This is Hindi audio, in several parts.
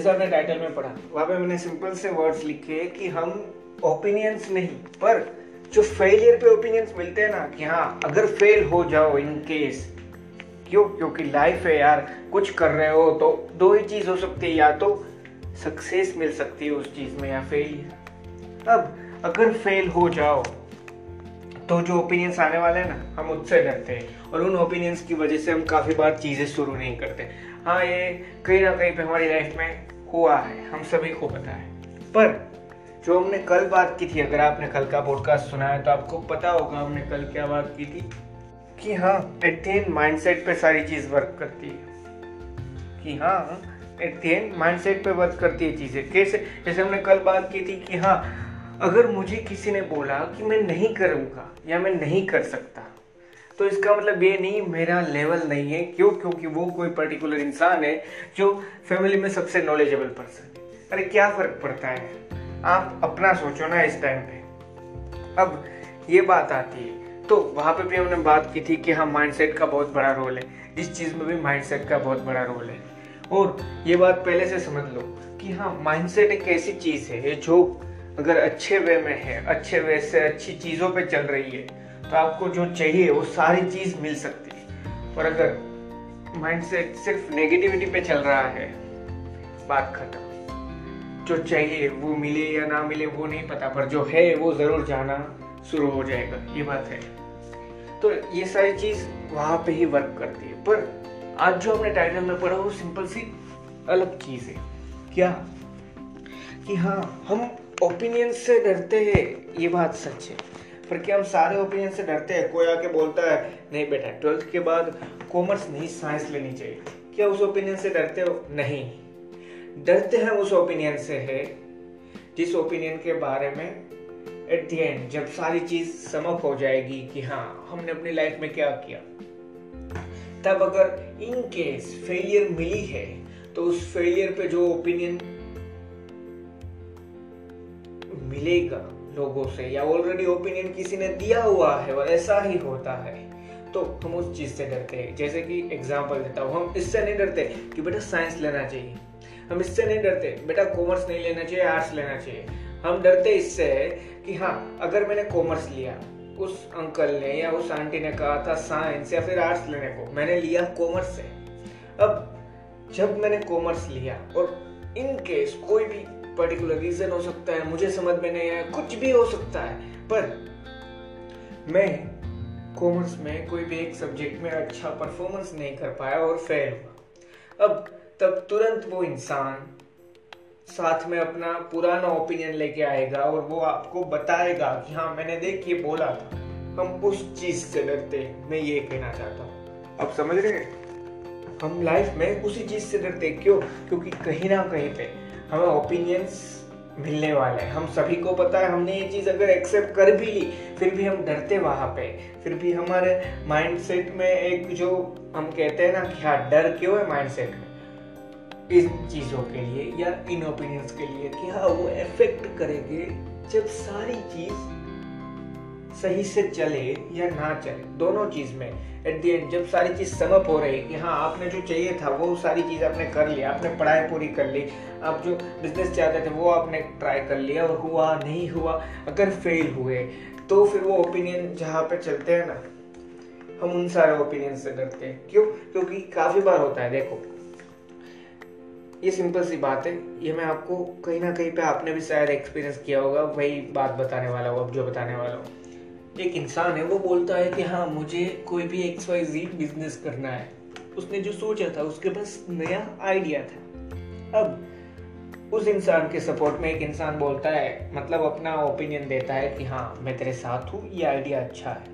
जैसा आपने टाइटल में पढ़ा। वहाँ पे मैंने सिंपल से वर्ड्स लिखे कि हम ओपिनियंस नहीं पर जो फेलियर पे ओपिनियंस मिलते हैं ना, कि हाँ अगर फेल हो जाओ इन केस क्यों? क्योंकि लाइफ है यार, कुछ कर रहे हो तो दो ही चीज़ हो सकती है, या तो सक्सेस मिल सकती है उस चीज़ में, या फेलियर अब अगर फेल हो जाओ तो जो ओपिनियंस आने वाले हैं ना, हम उससे डरते हैं, और उन ओपिनियंस की वजह से हम काफ़ी बार चीज़ें शुरू नहीं करते। हाँ ये कहीं ना कहीं पे हमारी लाइफ में हुआ है, हम सभी को पता है। पर जो हमने कल बात की थी, अगर आपने कल का पॉडकास्ट सुना है तो आपको पता होगा हमने कल क्या बात की थी, कि हाँ एट माइंडसेट पे सारी चीज़ वर्क करती है। कि हाँ एट माइंडसेट पे वर्क करती है चीज़ें। कैसे? जैसे हमने कल बात की थी कि हाँ अगर मुझे किसी ने बोला कि मैं नहीं करूँगा, या मैं नहीं कर सकता तो इसका मतलब ये नहीं, मेरा लेवल नहीं है। क्यों? क्योंकि वो कोई पर्टिकुलर इंसान है जो फैमिली में सबसे नॉलेजेबल पर्सन है। अरे, क्या फ़र्क पड़ता है? आप अपना सोचो ना इस टाइम पे। अब ये बात आती है। तो वहाँ पे भी हमने बात की थी कि हाँ माइंडसेट का बहुत बड़ा रोल है। इस चीज़ में भी माइंडसेट का बहुत बड़ा रोल है। और ये बात पहले से समझ लो कि हाँ माइंडसेट एक ऐसी चीज़ है जो अगर अच्छे वे में है, अच्छे वे से अच्छी चीज़ों पे चल रही है तो आपको जो चाहिए, वो सारी चीज़ मिल सकती है। और अगर माइंडसेट सिर्फ़ नेगेटिविटी पे चल रहा है, बात खत्म। जो चाहिए, वो मिले या ना मिले, वो नहीं पता, पर जो है, वो ज़रूर जाना शुरू हो जाएगा। ये बात है। तो ये सारी चीज़ वहाँ पे ही वर्क करती है। पर आज जो हमने टाइटल में पढ़ा, वो सिंपल सी अलग चीज़ है। क्या? कि हाँ हम ओपिनियन से डरते हैं, ये बात सच है। पर क्या हम सारे ओपिनियन से डरते हैं? कोई आके बोलता है, नहीं बेटा ट्वेल्थ के बाद कॉमर्स नहीं साइंस लेनी चाहिए। क्या उस ओपिनियन से डरते हो? नहीं। डरते हैं उस ओपिनियन से है, जिस ओपिनियन के बारे में एट द एंड जब सारी चीज़ समक हो जाएगी कि हाँ हमने अपनी लाइफ में क्या किया। तब अगर इन केस फेलियर मिली है तो उस फेलियर पे जो ओपिनियन मिलेगा लोगों से, या ऑलरेडी ओपिनियन किसी ने दिया हुआ है और ऐसा ही होता है। तो हम उस चीज़ से डरते हैं। जैसे कि एग्ज़ाम्पल देता हूँ, हम इससे नहीं डरते कि बेटा साइंस लेना चाहिए। हम इससे नहीं डरते, बेटा कॉमर्स नहीं लेना चाहिए आर्ट्स लेना चाहिए। हम डरते इससे कि हाँ अगर मैंने कॉमर्स लिया, उस अंकल ने या उस आंटी ने कहा था साइंस या फिर आर्ट्स लेने को, मैंने लिया कॉमर्स से। अब जब मैंने कॉमर्स लिया, और इन केस कोई भी पर्टिकुलर रीजन हो सकता है मुझे समझ में नहीं आया कुछ भी हो सकता है पर मैं कॉमर्स में कोई भी एक सब्जेक्ट में अच्छा परफॉर्मेंस नहीं कर पाया और फेल हुआ। अब तब तुरंत वो इंसान साथ में अपना पुराना ओपिनियन लेके आएगा और वो आपको बताएगा कि हाँ मैंने देख ये बोला था। हम उस चीज़ से डरते मैं ये कहना चाहता हूँ। आप समझ रहे हैं? हम लाइफ में उसी चीज़ से डरते क्यों? क्योंकि कहीं ना कहीं पे हमें ओपिनियंस मिलने वाले है। हम सभी को पता है, हमने ये चीज़ अगर एक्सेप्ट कर भी ली, फिर भी हम डरते वहाँ पे। फिर भी हमारे माइंडसेट में एक जो हम कहते हैं ना कि हाँ डर क्यों है माइंडसेट में? इन चीज़ों के लिए या इन ओपिनियंस के लिए कि हाँ वो इफ़ेक्ट करेंगे जब सारी चीज़ सही से चले या ना चले, दोनों चीज़ में। एट द एंड जब सारी चीज़ समप हो रही, कि हाँ आपने जो चाहिए था, वो सारी चीज़ आपने कर लिया, आपने पढ़ाई पूरी कर ली, आप जो बिज़नेस चाहते थे, वो आपने ट्राई कर लिया और हुआ, नहीं हुआ, अगर फेल हुए तो फिर वो ओपिनियन जहाँ पे चलते हैं ना, हम उन सारे ओपिनियन से डरते हैं। क्यों? क्योंकि काफ़ी बार होता है, देखो, ये सिंपल सी बात है, ये मैं आपको कहीं ना कहीं पे आपने भी शायद एक्सपीरियंस किया होगा, वही बात बताने वाला हूँ, अब जो बताने वाला हूँ। एक इंसान है, वो बोलता है कि हाँ मुझे कोई भी एक्स वाई जी बिज़नेस करना है। उसने जो सोचा था, उसके पास नया आइडिया था। अब उस इंसान के सपोर्ट में एक इंसान बोलता है मतलब अपना ओपिनियन देता है कि हाँ मैं तेरे साथ हूँ, ये आइडिया अच्छा है,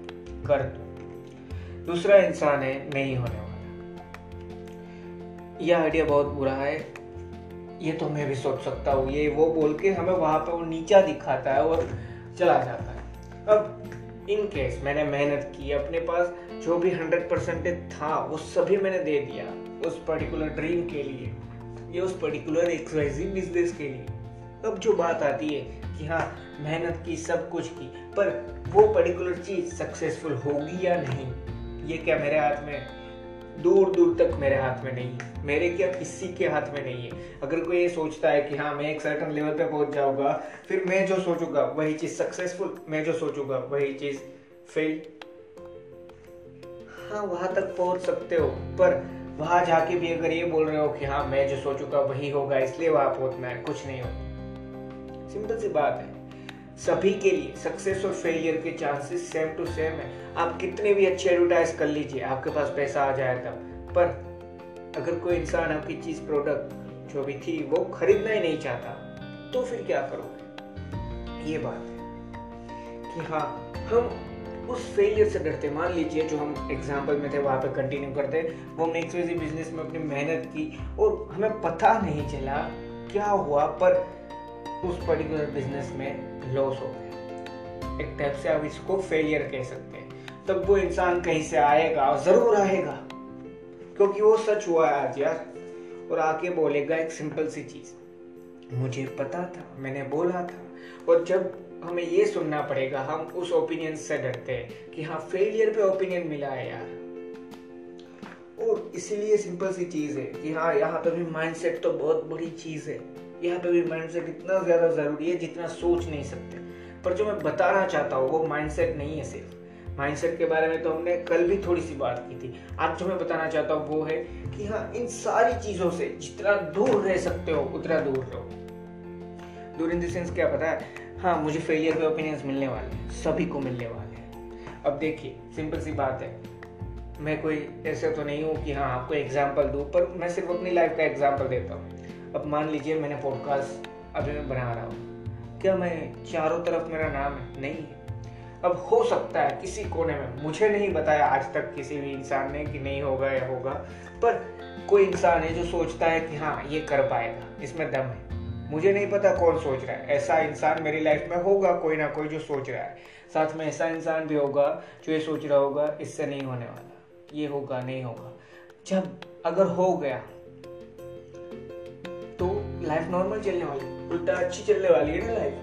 कर दो दूसरा इंसान है, नहीं होने वाला। यह आइडिया बहुत बुरा है। ये तो मैं भी सोच सकता हूँ। ये वो बोल के हमें वहाँ पे वो नीचा दिखाता है और चला जाता है। अब इन केस मैंने मेहनत की अपने पास, जो भी हंड्रेड परसेंटेज था, वो सभी मैंने दे दिया उस पर्टिकुलर ड्रीम के लिए, या उस पर्टिकुलर एक्सवाइजी बिज़नेस के लिए। अब जो बात आती है कि हाँ मेहनत की, सब कुछ की, पर वो पर्टिकुलर चीज़ सक्सेसफुल होगी या नहीं, ये क्या मेरे हाथ में दूर दूर तक मेरे हाथ में नहीं है। मेरे क्या किसी के हाथ में नहीं है। अगर कोई ये सोचता है कि हाँ मैं एक सर्टन लेवल पे पहुँच जाऊँगा, फिर मैं जो सोचूँगा, वही चीज़ सक्सेसफुल मैं जो सोचूँगा, वही चीज़ फेल हाँ वहाँ तक पहुँच सकते हो, पर वहाँ जाके भी अगर ये बोल रहे हो कि हाँ मैं जो सोचूँगा वही होगा, इसलिए वहाँ पहुँचना है, कुछ नहीं हो सिंपल सी बात है। सभी के लिए सक्सेस और फेलियर के चांसेस सेम टू सेम है। आप कितने भी अच्छे एडवर्टाइज कर लीजिए, आपके पास पैसा आ जाए तब। पर अगर कोई इंसान आपकी चीज़ प्रोडक्ट जो भी थी, वो खरीदना ही नहीं चाहता तो फिर क्या करोगे? ये बात है कि हाँ हम उस फेलियर से डरते मान लीजिए जो हम एग्ज़ाम्पल में थे, वहाँ पे कंटिन्यू करते वो हमने एक बिज़नेस में अपनी मेहनत की और हमें पता नहीं चला क्या हुआ, पर उस पर्टिकुलर बिज़नेस में लॉस हो गया। एक टाइप से आप इसको फेलियर कह सकते हैं। तब वो इंसान कहीं से आएगा ज़रूर आएगा। क्योंकि वो सच हुआ है आज यार। और आके बोलेगा एक सिंपल सी चीज़। मुझे पता था, मैंने बोला था। और जब हमें ये सुनना पड़ेगा, हम उस ओपिनियन से डरते हैं कि हाँ फेलियर पे ओपिनियन मिला है यार। और इसीलिए सिंपल सी चीज़ है कि हाँ यहाँ पे भी माइंडसेट तो बहुत बड़ी चीज़ है। यहाँ पे भी माइंडसेट इतना ज़्यादा ज़रूरी है जितना सोच नहीं सकते। पर जो मैं बताना चाहता हूँ, वो माइंडसेट नहीं है सिर्फ़। माइंडसेट के बारे में तो हमने कल भी थोड़ी सी बात की थी। आज जो मैं बताना चाहता हूँ, वो है कि हाँ इन सारी चीज़ों से जितना दूर रह सकते हो, उतना दूर रहो। दूर इन देंस क्या पता है? हाँ मुझे फेलियर के ओपिनियंस मिलने वाले हैं। सभी को मिलने वाले हैं। अब देखिए सिंपल सी बात है। मैं कोई ऐसे तो नहीं हूँ कि हाँ आपको एग्ज़ाम्पल दूँ, पर मैं सिर्फ़ अपनी लाइफ का एग्ज़ाम्पल देता हूँ। अब मान लीजिए मैंने पॉडकास्ट अभी मैं बना रहा हूँ। क्या मैं चारों तरफ़ मेरा नाम है? नहीं है। अब हो सकता है किसी कोने में, मुझे नहीं बताया आज तक किसी भी इंसान ने कि नहीं होगा या होगा, पर कोई इंसान है जो सोचता है कि हाँ ये कर पाएगा, इसमें दम है। मुझे नहीं पता कौन सोच रहा है। ऐसा इंसान मेरी लाइफ में होगा कोई ना कोई जो सोच रहा है। साथ में ऐसा इंसान भी होगा जो ये सोच रहा होगा, इससे नहीं होने वाला। ये होगा, नहीं होगा। जब अगर हो गया लाइफ नॉर्मल चलने वाली। उल्टा अच्छी चलने वाली है ना लाइफ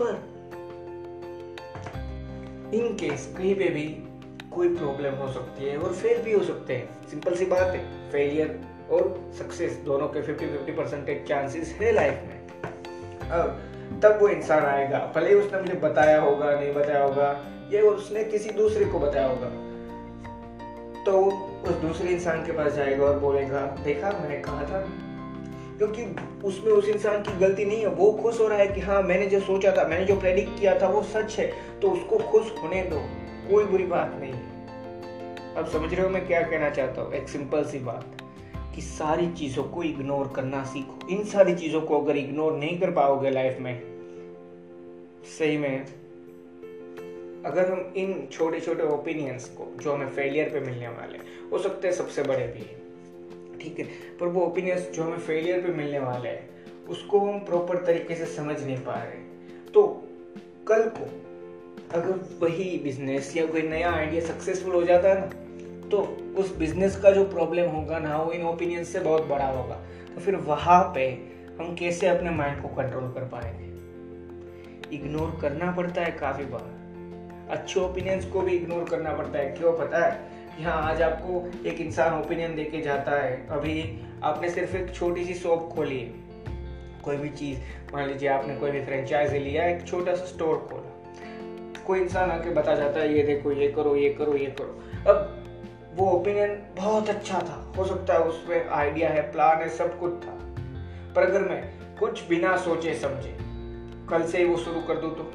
पर इन केस कहीं पे भी कोई प्रॉब्लम हो सकती है और फेल भी हो सकते हैं। सिंपल सी बात है फेलियर और सक्सेस दोनों के 50 50 परसेंटेज चांसेस है लाइफ में। अब तब वो इंसान आएगा भले ही उसने मुझे बताया होगा नहीं बताया होगा या उसने किसी दूसरे को बताया होगा। तो उस दूसरे इंसान के पास जाएगा और बोलेगा देखा मैंने कहा था क्योंकि उसमें उस इंसान की गलती नहीं है। वो खुश हो रहा है कि हाँ मैंने जो सोचा था, मैंने जो प्रेडिक्ट किया था, वो सच है। तो उसको खुश होने दो। कोई बुरी बात नहीं। है अब समझ रहे हो मैं क्या कहना चाहता हूँ? एक सिंपल सी बात। कि सारी चीज़ों को इग्नोर करना सीखो। इन सारी चीज़ों को अगर इग्नोर नहीं कर पाओगे लाइफ में, सही में, अगर हम इन छोटे छोटे ओपिनियंस को, जो हमें फेलियर पे मिलने वाले हो सकते हैं सबसे बड़े भी ठीक है, पर वो ओपिनियंस जो हमें फेलियर पे मिलने वाला है, उसको हम प्रॉपर तरीके से समझ नहीं पा रहे। तो कल को अगर वही बिज़नेस या कोई नया आइडिया सक्सेसफुल हो जाता है ना तो उस बिज़नेस का जो प्रॉब्लम होगा ना, वो इन ओपिनियन से बहुत बड़ा होगा। तो फिर वहाँ पे हम कैसे अपने माइंड को कंट्रोल कर पाएँगे? इग्नोर करना पड़ता है काफ़ी बार। अच्छे ओपिनियंस को भी इग्नोर करना पड़ता है। क्यों? पता है हाँ आज आपको एक इंसान ओपिनियन दे के जाता है। अभी आपने सिर्फ़ एक छोटी सी शॉप खोली है। कोई भी चीज़, मान लीजिए आपने कोई भी फ्रेंचाइज लिया, एक छोटा सा स्टोर खोला। कोई इंसान आके बता जाता है, ये देखो, ये करो ये करो ये करो। अब वो ओपिनियन बहुत अच्छा था। हो सकता है उसमें आइडिया है प्लान है, सब कुछ था। पर अगर मैं कुछ बिना सोचे समझे, कल से ही वो शुरू कर दूँ तो?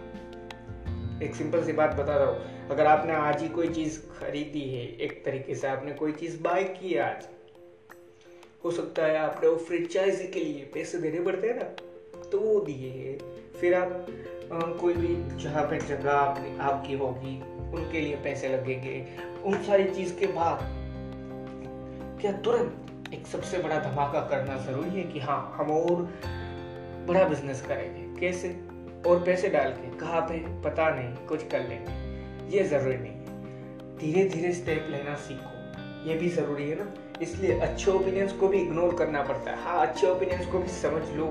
एक सिंपल सी बात बता रहा हूँ। अगर आपने आज ही कोई चीज़ खरीदी है, एक तरीके से आपने कोई चीज़ बाय की है आज, हो सकता है आपने वो फ्रेंचाइजी के लिए पैसे देने पड़ते हैं ना तो वो दिए फिर आप कोई भी जहाँ पे जगह आपकी आपकी होगी, उनके लिए पैसे लगेंगे, उन सारी चीज़ के बाद क्या तुरंत एक सबसे बड़ा धमाका करना ज़रूरी है कि हाँ हम और बड़ा बिज़नेस करेंगे? कैसे? और पैसे डाल के? कहाँ पे? पता नहीं, कुछ कर लेंगे। ये ज़रूरी नहीं धीरे धीरे स्टेप लेना सीखो। ये भी ज़रूरी है ना? इसलिए अच्छे ओपिनियंस को भी इग्नोर करना पड़ता है। हाँ अच्छे ओपिनियंस को भी समझ लो,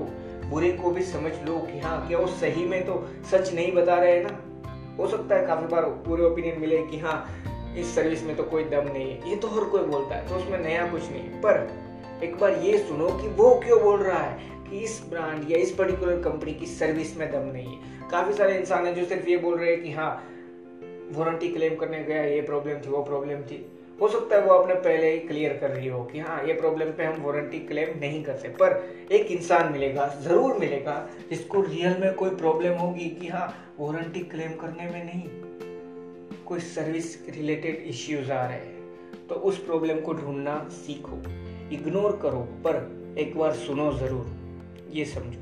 बुरे को भी समझ लो कि हाँ क्या वो सही में तो सच नहीं बता रहे हैं ना? हो सकता है काफ़ी बार बुरे ओपिनियन मिले कि हाँ इस सर्विस में तो कोई दम नहीं है। ये तो हर कोई बोलता है तो उसमें नया कुछ नहीं है। पर एक बार ये सुनो कि वो क्यों बोल रहा है कि इस ब्रांड या इस पर्टिकुलर कंपनी की सर्विस में दम नहीं है। काफ़ी सारे इंसान है जो सिर्फ़ ये बोल रहे हैं कि हाँ वारंटी क्लेम करने गया, ये प्रॉब्लम थी, वो प्रॉब्लम थी। हो सकता है वो आपने पहले ही क्लियर कर रही हो कि हाँ ये प्रॉब्लम पे हम वारंटी क्लेम नहीं करते, पर एक इंसान मिलेगा, ज़रूर मिलेगा, जिसको रियल में कोई प्रॉब्लम होगी कि हाँ वारंटी क्लेम करने में नहीं, कोई सर्विस रिलेटेड इश्यूज़ आ रहे हैं तो उस प्रॉब्लम को ढूंढना सीखो इग्नोर करो, पर एक बार सुनो ज़रूर, ये समझो।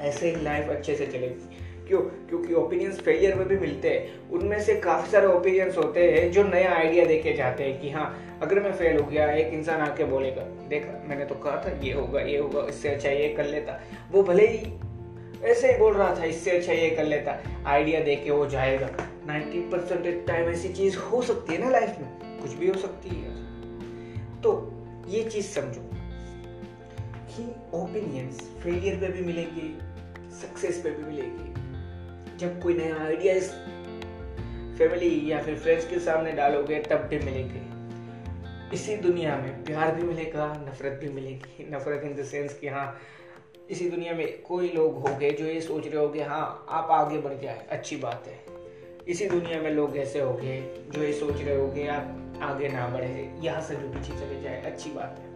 ऐसे ही लाइफ अच्छे से चलेगी। क्यों? क्योंकि ओपिनियंस फेलियर में भी मिलते हैं। उनमें से काफ़ी सारे ओपिनियंस होते हैं जो नया आइडिया देके जाते हैं कि हाँ अगर मैं फेल हो गया, एक इंसान आके बोलेगा, देख, मैंने तो कहा था, ये होगा ये होगा, इससे अच्छा ये कर लेता। वो भले ही ऐसे ही बोल रहा था, इससे अच्छा ये कर लेता। आइडिया दे के वो जाएगा। नाइन्टी परसेंट टाइम ऐसी चीज़ हो सकती है ना लाइफ में? कुछ भी हो सकती है। तो ये चीज़ समझो कि ओपिनियंस फेलियर पे भी मिलेगी सक्सेस पे भी मिलेगी। जब कोई नया आइडिया इस फैमिली या फिर फ्रेंड्स के सामने डालोगे, तब भी मिलेंगे। इसी दुनिया में प्यार भी मिलेगा, नफरत भी मिलेगी। नफरत इन द सेंस कि हाँ इसी दुनिया में कोई लोग होंगे जो ये सोच रहे होंगे हाँ आप आगे बढ़ जाए अच्छी बात है। इसी दुनिया में लोग ऐसे होंगे जो ये सोच रहे होंगे, आप आगे ना बढ़े, यहाँ से जो पीछे चले जाए, अच्छी बात है।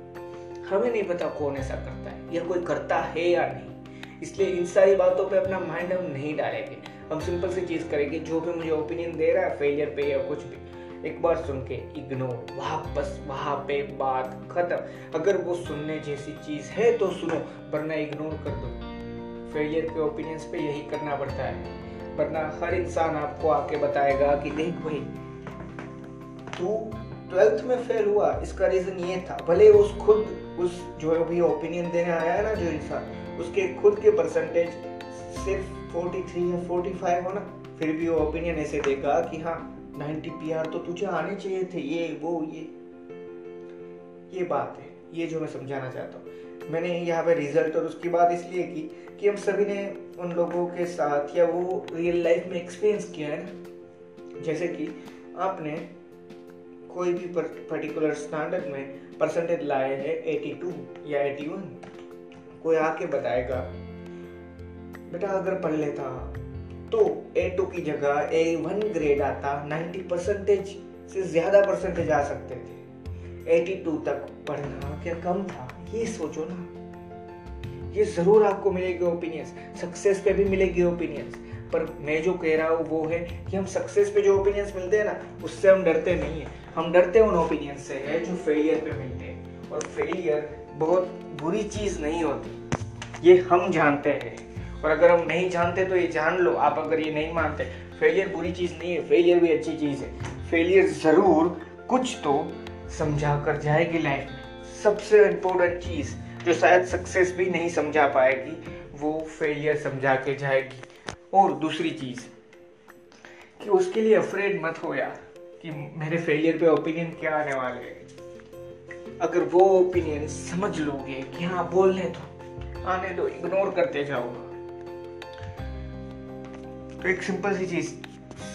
हमें नहीं पता कौन ऐसा करता है, या कोई करता है या नहीं। इसलिए इन सारी बातों पे अपना माइंड हम नहीं डालेंगे। हम सिंपल सी चीज़ करेंगे, जो भी मुझे ओपिनियन दे रहा है फेलियर पे या कुछ भी, एक बार सुन के इग्नोर वापस वहाँ पे बात खत्म। अगर वो सुनने जैसी चीज़ है तो सुनो, वरना इग्नोर कर दो। फेलियर के ओपिनियंस पे यही करना पड़ता है। वरना हर इंसान आपको आके बताएगा कि देख भाई, तू ट्वेल्थ में फेल हुआ, इसका रीजन ये था। भले उस खुद, उस जो भी ओपिनियन देने आया है ना, जो इंसान, उसके खुद के परसेंटेज सिर्फ़ 43 या 45 हो ना, फिर भी वो ओपिनियन ऐसे देगा कि हाँ 90 पीआर तो तुझे आने चाहिए थे, ये, वो, ये। ये बात है, ये जो मैं समझाना चाहता हूँ। मैंने यहाँ पे रिज़ल्ट और उसकी बात इसलिए की कि हम सभी ने उन लोगों के साथ या वो रियल लाइफ में एक्सपीरियंस किया है जैसे कि आपने कोई भी पर्टिकुलर स्टैंडर्ड में परसेंटेज लाए हैं 82 या 81 कोई आके बताएगा बेटा, अगर पढ़ लेता तो ए टू की जगह ए वन ग्रेड आता नाइन्टी परसेंटेज से ज़्यादा परसेंटेज आ सकते थे। एटी टू तक पढ़ना क्या कम था? ये सोचो ना। ये ज़रूर आपको मिलेगी ओपिनियंस सक्सेस पे भी मिलेगी ओपिनियंस पर मैं जो कह रहा हूँ, वो है कि हम सक्सेस पे जो ओपिनियंस मिलते हैं ना, उससे हम डरते नहीं है। हम डरते उन ओपिनियंस से है जो फेलियर पे मिलते हैं। और फेलियर बहुत बुरी चीज़ नहीं होती। ये हम जानते हैं। और अगर हम नहीं जानते तो ये जान लो, आप अगर ये नहीं मानते फेलियर बुरी चीज़ नहीं है फेलियर भी अच्छी चीज़ है। फेलियर ज़रूर कुछ तो समझा कर जाएगी लाइफ में। सबसे इम्पोर्टेंट चीज़ जो शायद सक्सेस भी नहीं समझा पाएगी, वो फेलियर समझा के जाएगी। और दूसरी चीज़, कि उसके लिए अफ्रेड मत हो यार, कि मेरे फेलियर पे ओपिनियन क्या आने वाले हैं। अगर वो ओपिनियन समझ लोगे कि हाँ बोलने दो, आने दो इग्नोर करते जाओ तो एक सिंपल सी चीज़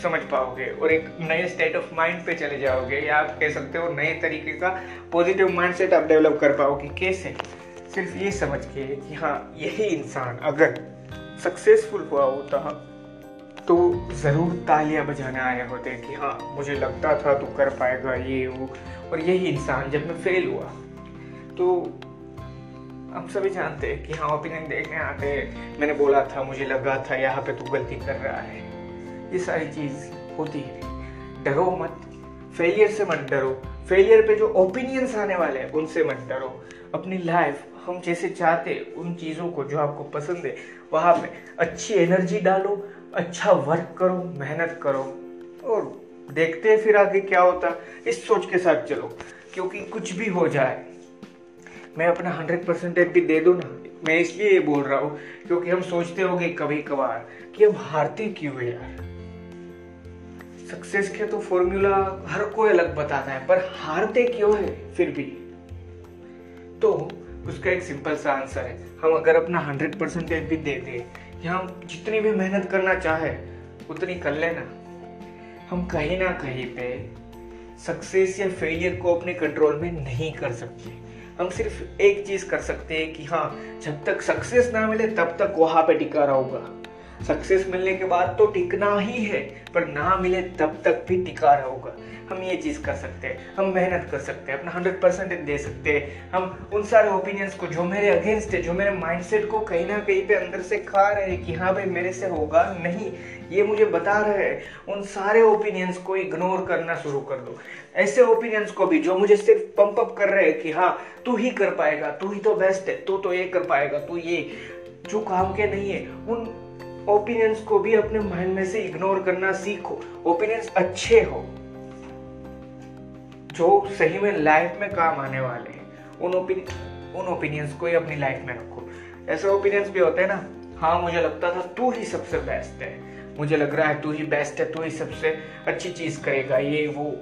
समझ पाओगे और एक नए स्टेट ऑफ़ माइंड पे चले जाओगे या आप कह सकते हो नए तरीके का पॉजिटिव माइंडसेट आप डेवलप कर पाओगे। कैसे? सिर्फ़ ये समझ के कि हाँ यही इंसान अगर सक्सेसफुल हुआ होता तो ज़रूर तालियाँ बजाने आए होते कि हाँ मुझे लगता था तू कर पाएगा ये, वो, और यही इंसान जब मैं फेल हुआ तो हम सभी जानते हैं कि हाँ ओपिनियन देखने आते हैं। मैंने बोला था, मुझे लगा था यहाँ पे तू गलती कर रहा है। ये सारी चीज़ होती है। डरो मत। फेलियर से मत डरो। फेलियर पे जो ओपिनियंस आने वाले हैं, उनसे मत डरो। अपनी लाइफ हम जैसे चाहते उन चीज़ों को जो आपको पसंद है, वहाँ पे अच्छी एनर्जी डालो अच्छा वर्क करो, मेहनत करो। और देखते हैं फिर आगे क्या होता। इस सोच के साथ चलो, क्योंकि कुछ भी हो जाए मैं अपना हंड्रेड परसेंटेज भी दे दूँ ना, मैं इसलिए ये बोल रहा हूँ, क्योंकि हम सोचते होंगे कभी कभार कि हम हारते क्यों है यार? सक्सेस के तो फॉर्मूला हर कोई अलग बताता है, पर हारते क्यों है फिर भी? तो उसका एक सिंपल सा आंसर है, हम अगर अपना हंड्रेड परसेंटेज भी दे दे, या हम जितनी भी मेहनत करना चाहे, उतनी कर लेना हम कहीं ना कहीं पे सक्सेस या फेलियर को अपने कंट्रोल में नहीं कर सकते। हम सिर्फ़ एक चीज़ कर सकते हैं कि हाँ जब तक सक्सेस ना मिले, तब तक वहाँ पे टिका रहूँगा। सक्सेस मिलने के बाद तो टिकना ही है, पर ना मिले तब तक भी टिका रहूँगा। हम ये चीज़ कर सकते हैं, हम मेहनत कर सकते हैं, अपना हंड्रेड परसेंट दे सकते हैं। हम उन सारे ओपिनियंस को जो मेरे अगेंस्ट है, जो मेरे माइंडसेट को कहीं ना कहीं पे अंदर से खा रहे हैं कि हाँ भाई मेरे से होगा, नहीं। ये मुझे बता रहे हैं, उन सारे ओपिनियंस को इग्नोर करना शुरू कर दो। ऐसे ओपिनियंस को भी जो मुझे सिर्फ़ पंप अप कर रहे हैं कि हाँ तू ही कर पाएगा, तू ही तो बेस्ट है, तू तो ये कर पाएगा, तू ये। जो काम के नहीं है, उन ओपिनियंस को भी अपने माइंड में से इग्नोर करना सीखो। ओपिनियंस अच्छे हो, जो सही में लाइफ में काम आने वाले हैं। उन ओपिनियन उन ओपिनियंस को ही अपनी लाइफ में रखो। ऐसे ओपिनियंस भी होते हैं ना हाँ मुझे लगता था तू ही सबसे बेस्ट है। मुझे लग रहा है तू ही बेस्ट है, तू ही सबसे अच्छी चीज़ करेगा। ये वो,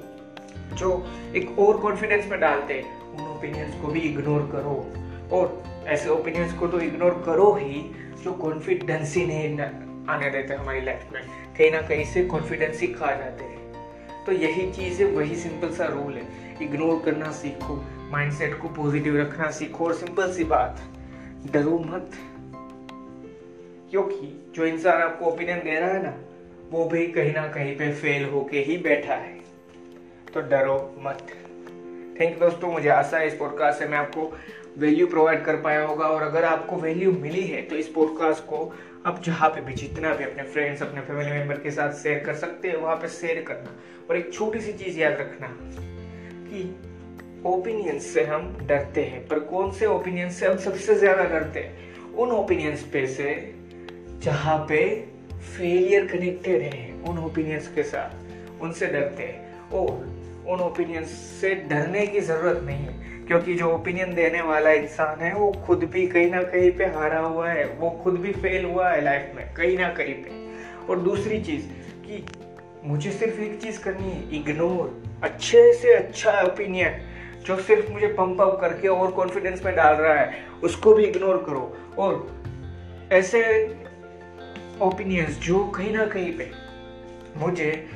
जो एक ओवर कॉन्फिडेंस में डालते हैं, उन ओपिनियंस को भी इग्नोर करो। और ऐसे ओपिनियंस को तो इग्नोर करो ही जो कॉन्फिडेंस नहीं आने देते हमारी लाइफ में। कहीं ना कहीं से कॉन्फिडेंस खा जाते हैं। तो यही चीज़ है, वही सिंपल सा रूल है। इग्नोर करना सीखो माइंडसेट को पॉजिटिव रखना सीखो और सिंपल सी बात, डरो मत। क्योंकि जो इंसान आपको ओपिनियन दे रहा है ना, वो भी कहीं ना कहीं पे फेल होके ही बैठा है। तो डरो मत। थैंक यू दोस्तों, मुझे आशा है इस पॉडकास्ट से मैं आपको वैल्यू प्रोवाइड कर पाया होगा और अगर आपको वैल्यू मिली है तो इस पॉडकास्ट को आप जहाँ पे भी, जितना भी अपने फ्रेंड्स अपने फैमिली मेंबर के साथ शेयर कर सकते हैं, वहाँ पे शेयर करना। और एक छोटी सी चीज़ याद रखना कि ओपिनियंस से हम डरते हैं, पर कौन से ओपिनियंस से हम सबसे ज़्यादा डरते हैं? उन ओपिनियंस पे से जहाँ पे फेलियर कनेक्टेड है, उन ओपिनियंस के साथ उनसे डरते हैं। और उन ओपिनियंस से डरने की ज़रूरत नहीं है। क्योंकि जो ओपिनियन देने वाला इंसान है, वो खुद भी कहीं ना कहीं पे हारा हुआ है। वो खुद भी फेल हुआ है लाइफ में, कहीं ना कहीं पे। और दूसरी चीज़ कि मुझे सिर्फ़ एक चीज़ करनी है इग्नोर अच्छे से अच्छा ओपिनियन जो सिर्फ़ मुझे पंप अप करके और कॉन्फिडेंस में डाल रहा है, उसको भी इग्नोर करो। और ऐसे ओपिनियंस जो कहीं ना कहीं पे मुझे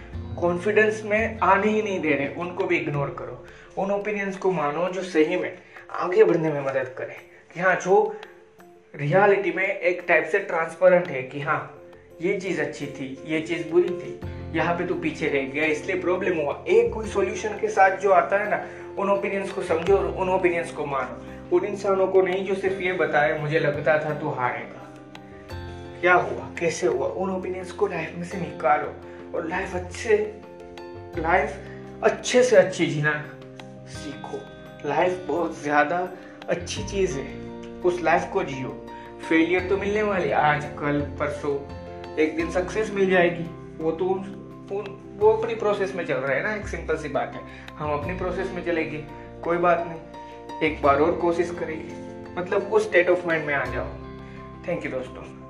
कॉन्फिडेंस में आने ही नहीं दे रहे, उनको भी इग्नोर करो। उन ओपिनियंस को मानो जो सही में आगे बढ़ने में मदद करे। कि हाँ जो रियलिटी में एक टाइप से ट्रांसपेरेंट है कि हाँ ये चीज़ अच्छी थी, ये चीज़ बुरी थी, यहाँ पे तो पीछे रह गया, इसलिए प्रॉब्लम हुआ। एक कोई सॉल्यूशन के साथ जो आता है ना, उन ओपिनियंस को समझो और उन ओपिनियंस को मानो। उन इंसानों को नहीं जो सिर्फ़ ये बताए, मुझे लगता था तू हारेगा। क्या हुआ? कैसे हुआ? उन ओपिनियंस को लाइफ में से निकालो और लाइफ अच्छे लाइफ अच्छे से अच्छी जीना। सीखो। लाइफ बहुत ज़्यादा अच्छी चीज़ है। उस लाइफ को जियो। फेलियर तो मिलने वाली आज, कल, परसों एक दिन सक्सेस मिल जाएगी। वो तो उन, वो अपनी प्रोसेस में चल रहा है ना। एक सिंपल सी बात है। हम अपनी प्रोसेस में चलेंगे। कोई बात नहीं। एक बार और कोशिश करेंगे। मतलब उस स्टेट ऑफ़ माइंड में आ जाओ। थैंक यू दोस्तों।